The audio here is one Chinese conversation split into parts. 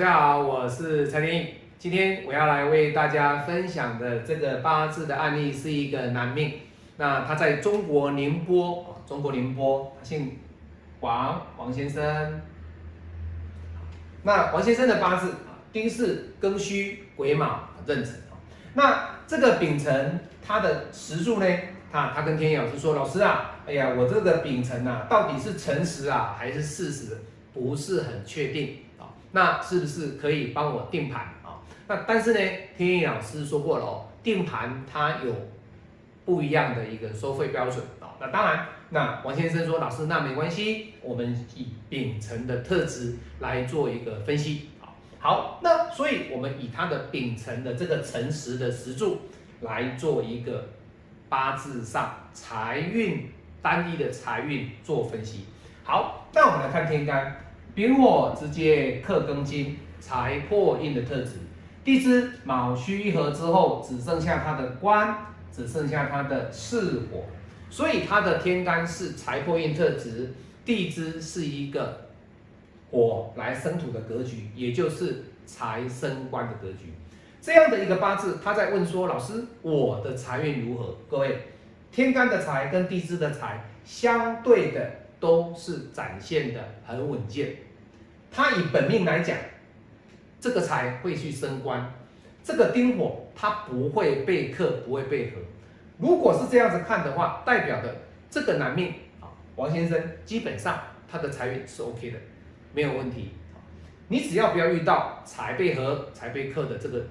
大家好，我是蔡天。今天我要来为大家分享的这个八字的案例是一个男命。那他在中国宁波，中国宁波，姓王，王先生。那王先生的八字丁巳庚戌癸卯壬子。那这个丙辰他的时柱呢？他他跟天意老师说，老师啊，哎呀，我这个丙辰呐，到底是辰时啊还是巳时？不是很确定，那是不是可以帮我定盘啊？那但是呢，天意老师说过了哦，定盘它有不一样的一个收费标准啊。那当然，那王先生说，老师那没关系，我们以秉承的特质来做一个分析啊。好，那所以我们以他的秉承的这个诚实的石柱来做一个八字上财运单一的财运做分析。好，那我们来看天干，丙火直接克庚金，财破印的特质。地支卯戌一合之后，只剩下它的官，只剩下它的巳火，所以它的天干是财破印特质，地支是一个火来生土的格局，也就是财生官的格局。这样的一个八字，他在问说，老师，我的财运如何？各位，天干的财跟地支的财相对的。都是展现的很稳健，他以本命来讲，这个财会去升官，这个丁火它不会被克，不会被合。如果是这样子看的话，代表的这个男命啊，王先生基本上他的财运是 OK 的，没有问题。你只要不要遇到财被合、财被克的这个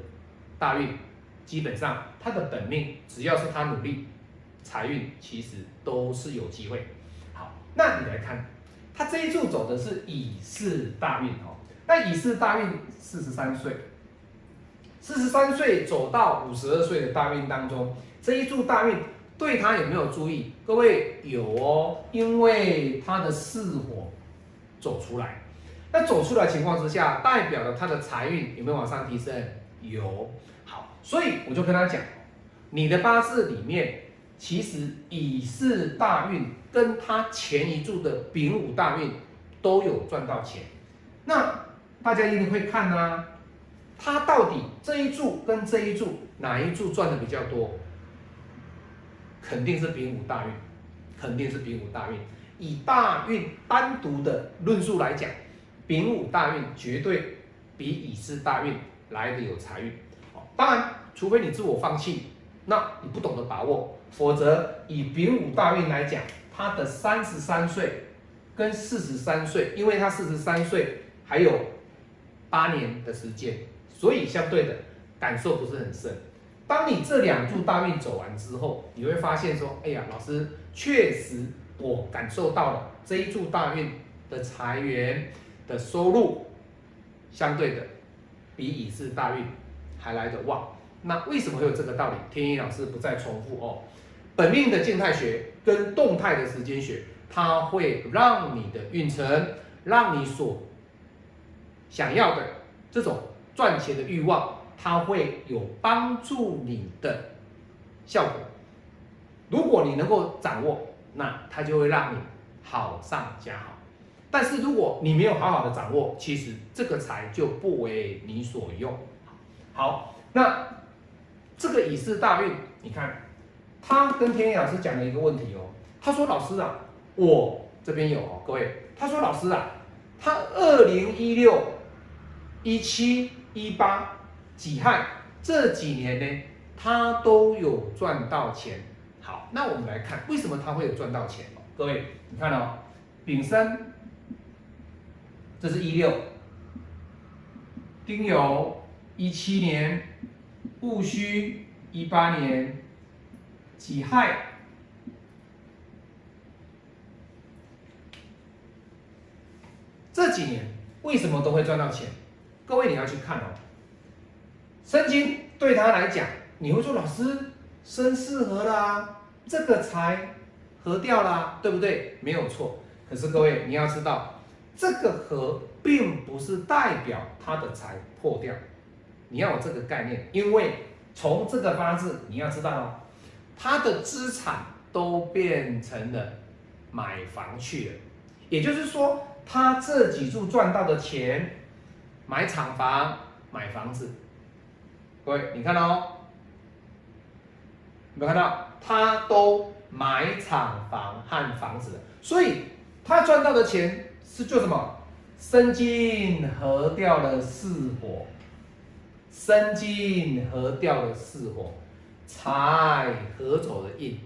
大运，基本上他的本命只要是他努力，财运其实都是有机会。那你来看，他这一柱走的是乙巳大运哦。那乙巳大运四十三岁，四十三岁走到五十二岁的大运当中，这一柱大运对他有没有注意？各位有哦，因为他的巳火走出来，那走出来情况之下，代表了他的财运有没有往上提升？有。好，所以我就跟他讲，你的八字里面。其实乙巳大运跟他前一柱的丙午大运都有赚到钱，那大家一定会看啊，他到底这一柱跟这一柱哪一柱赚的比较多？肯定是丙午大运，肯定是丙午大运。以大运单独的论述来讲，丙午大运绝对比乙巳大运来的有财运。当然，除非你自我放弃。那你不懂得把握，否则以丙午大运来讲，他的三十三岁跟四十三岁，因为他四十三岁还有八年的时间，所以相对的感受不是很深。当你这两柱大运走完之后，你会发现说，哎呀，老师确实我感受到了这一柱大运的财源的收入，相对的比乙巳大运还来得旺。那为什么会有这个道理？天一老师不再重复哦。本命的静态学跟动态的时间学，它会让你的运程，让你所想要的这种赚钱的欲望，它会有帮助你的效果。如果你能够掌握，那它就会让你好上加好。但是如果你没有好好的掌握，其实这个财就不为你所用。好，那。这个乙巳大运，你看，他跟天野老师讲了一个问题哦。他说：“老师啊，我这边有哦，各位。他说：老师啊，他二零一六、一七、一八几亥这几年呢，他都有赚到钱。好，那我们来看为什么他会有赚到钱哦？各位，你看哦，丙申，这是一六，丁酉，一七年。”戊戌一八年，己亥这几年为什么都会赚到钱？各位你要去看哦。申金对他来讲，你会说老师申适合啦，这个财合掉啦，对不对？没有错。可是各位你要知道，这个合并不是代表他的财破掉。你要有这个概念，因为从这个八字你要知道哦，他的资产都变成了买房去了，也就是说，他这几柱赚到的钱买厂房、买房子。各位，你看哦，有没有看到？他都买厂房和房子，所以他赚到的钱是做什么？生金合掉了四火，生金合掉了四火，财合走的印。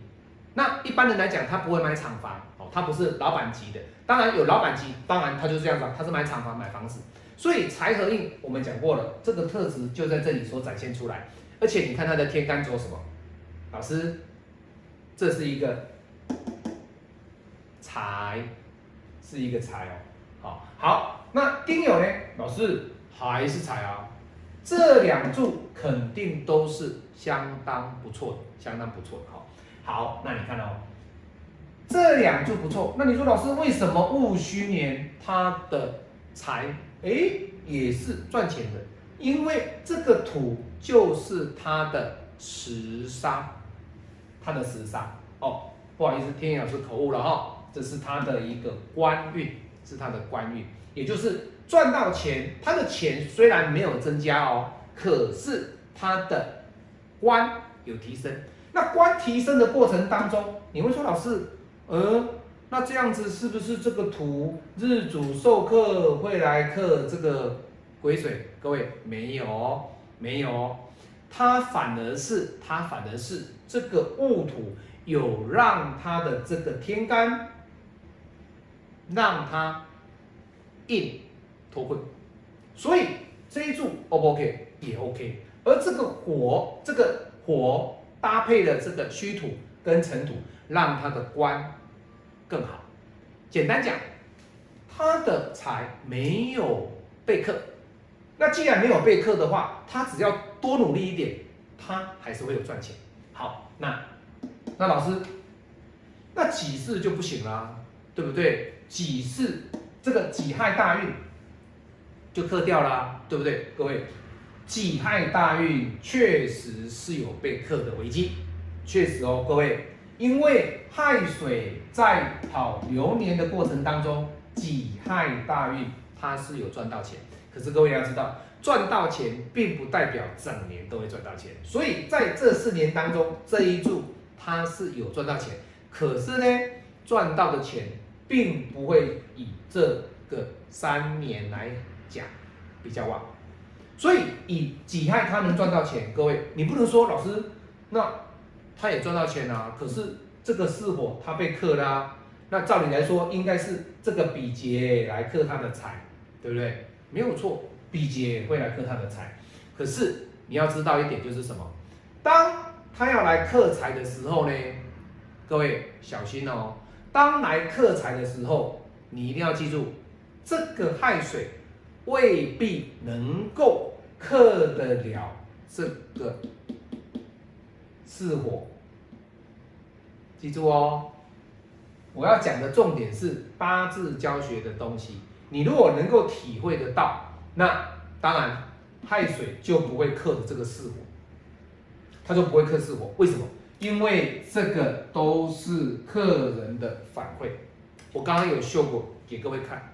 那一般人来讲，他不会买厂房哦，他不是老板级的。当然有老板级，当然他就是这样子，他是买厂房、买房子。所以财和印我们讲过了，这个特质就在这里所展现出来。而且你看他的天干走什么？老师，这是一个财，是一个财哦。好，好，那丁酉呢？老师还是财啊？这两柱肯定都是相当不错的，相当不错的。哈，好，那你看哦，这两柱不错。那你说老师为什么戊戌年它的财哎也是赚钱的？因为这个土就是它的食杀，它的食杀哦。不好意思，天野老师口误了哈，这是它的一个官运，是它的官运，也就是。赚到钱，他的钱虽然没有增加哦，可是他的官有提升。那官提升的过程当中，你会说老师，呃，那这样子是不是这个土日主授课会来克这个癸水？各位没有，没有，他反而是他反而是这个戊土有让他的这个天干让他硬。脱困，所以这一柱 O 不 OK 也 OK，而这个火，这个火搭配了这个虚土跟尘土，让他的官更好。简单讲，他的财没有被克，那既然没有被克的话，他只要多努力一点，他还是会有赚钱。好，那那老师，那己巳就不行了，对不对？己巳这个己亥大运。就克掉啦，对不对？各位，己亥大运确实是有被克的危机，确实哦，各位，因为亥水在跑流年的过程当中，己亥大运它是有赚到钱，可是各位要知道，赚到钱并不代表整年都会赚到钱，所以在这四年当中，这一柱它是有赚到钱，可是呢，赚到的钱并不会以这个三年来。讲比较旺，所以以己亥他能赚到钱，各位你不能说老师，那他也赚到钱啊，可是这个巳火他被克啦，那照理来说应该是这个比劫来克他的财，对不对？没有错，比劫会来克他的财，可是你要知道一点就是什么，当他要来克财的时候呢，各位小心哦，当来克财的时候，你一定要记住这个亥水。未必能够克得了这个巳火，记住哦。我要讲的重点是八字教学的东西，你如果能够体会得到，那当然亥水就不会克的这个巳火，他就不会克巳火。为什么？因为这个都是客人的反馈，我刚刚有秀过给各位看。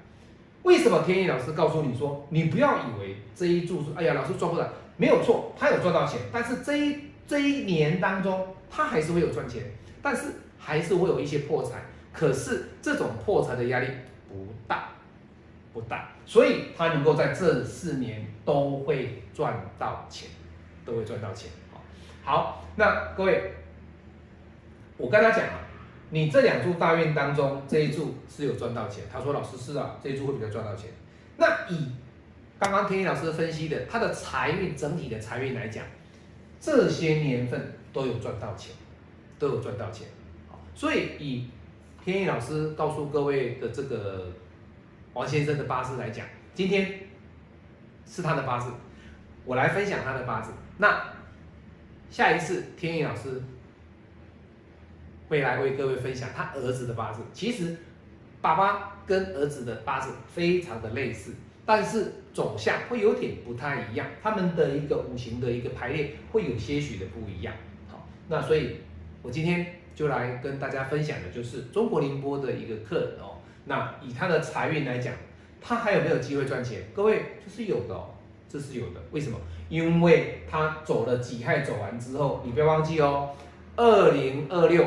为什么天意老师告诉你说，你不要以为这一注，哎呀，老师赚不了，没有错，他有赚到钱，但是这一这一年当中，他还是会有赚钱，但是还是会有一些破财，可是这种破财的压力不大，不大，所以他能够在这四年都会赚到钱，都会赚到钱。好，好，那各位，我跟他讲啊。你这两注大运当中，这一注是有赚到钱。他说：“老师是啊，这一注会比较赚到钱。”那以刚刚天一老师分析的他的财运整体的财运来讲，这些年份都有赚到钱，都有赚到钱。好，所以以天一老师告诉各位的这个王先生的八字来讲，今天是他的八字，我来分享他的八字。那下一次天一老师。未来为各位分享他儿子的八字。其实，爸爸跟儿子的八字非常的类似，但是走向会有点不太一样。他们的一个五行的一个排列会有些许的不一样。好，那所以，我今天就来跟大家分享的就是中国宁波的一个客人哦。那以他的财运来讲，他还有没有机会赚钱？各位，这是有的哦，这是有的。为什么？因为他走了己亥走完之后，你不要忘记哦，二零二六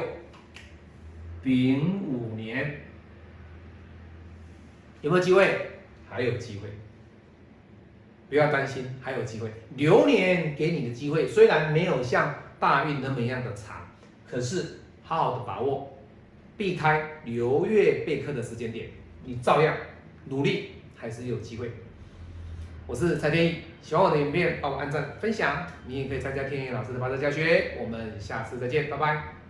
丙午年有没有机会？还有机会，不要担心，还有机会。流年给你的机会虽然没有像大运那么样的长，可是好好的把握，避开流月备课的时间点，你照样努力，还是有机会。我是蔡天意，喜欢我的影片，帮我按赞分享。你也可以参加天意老师的八字教学，我们下次再见，拜拜。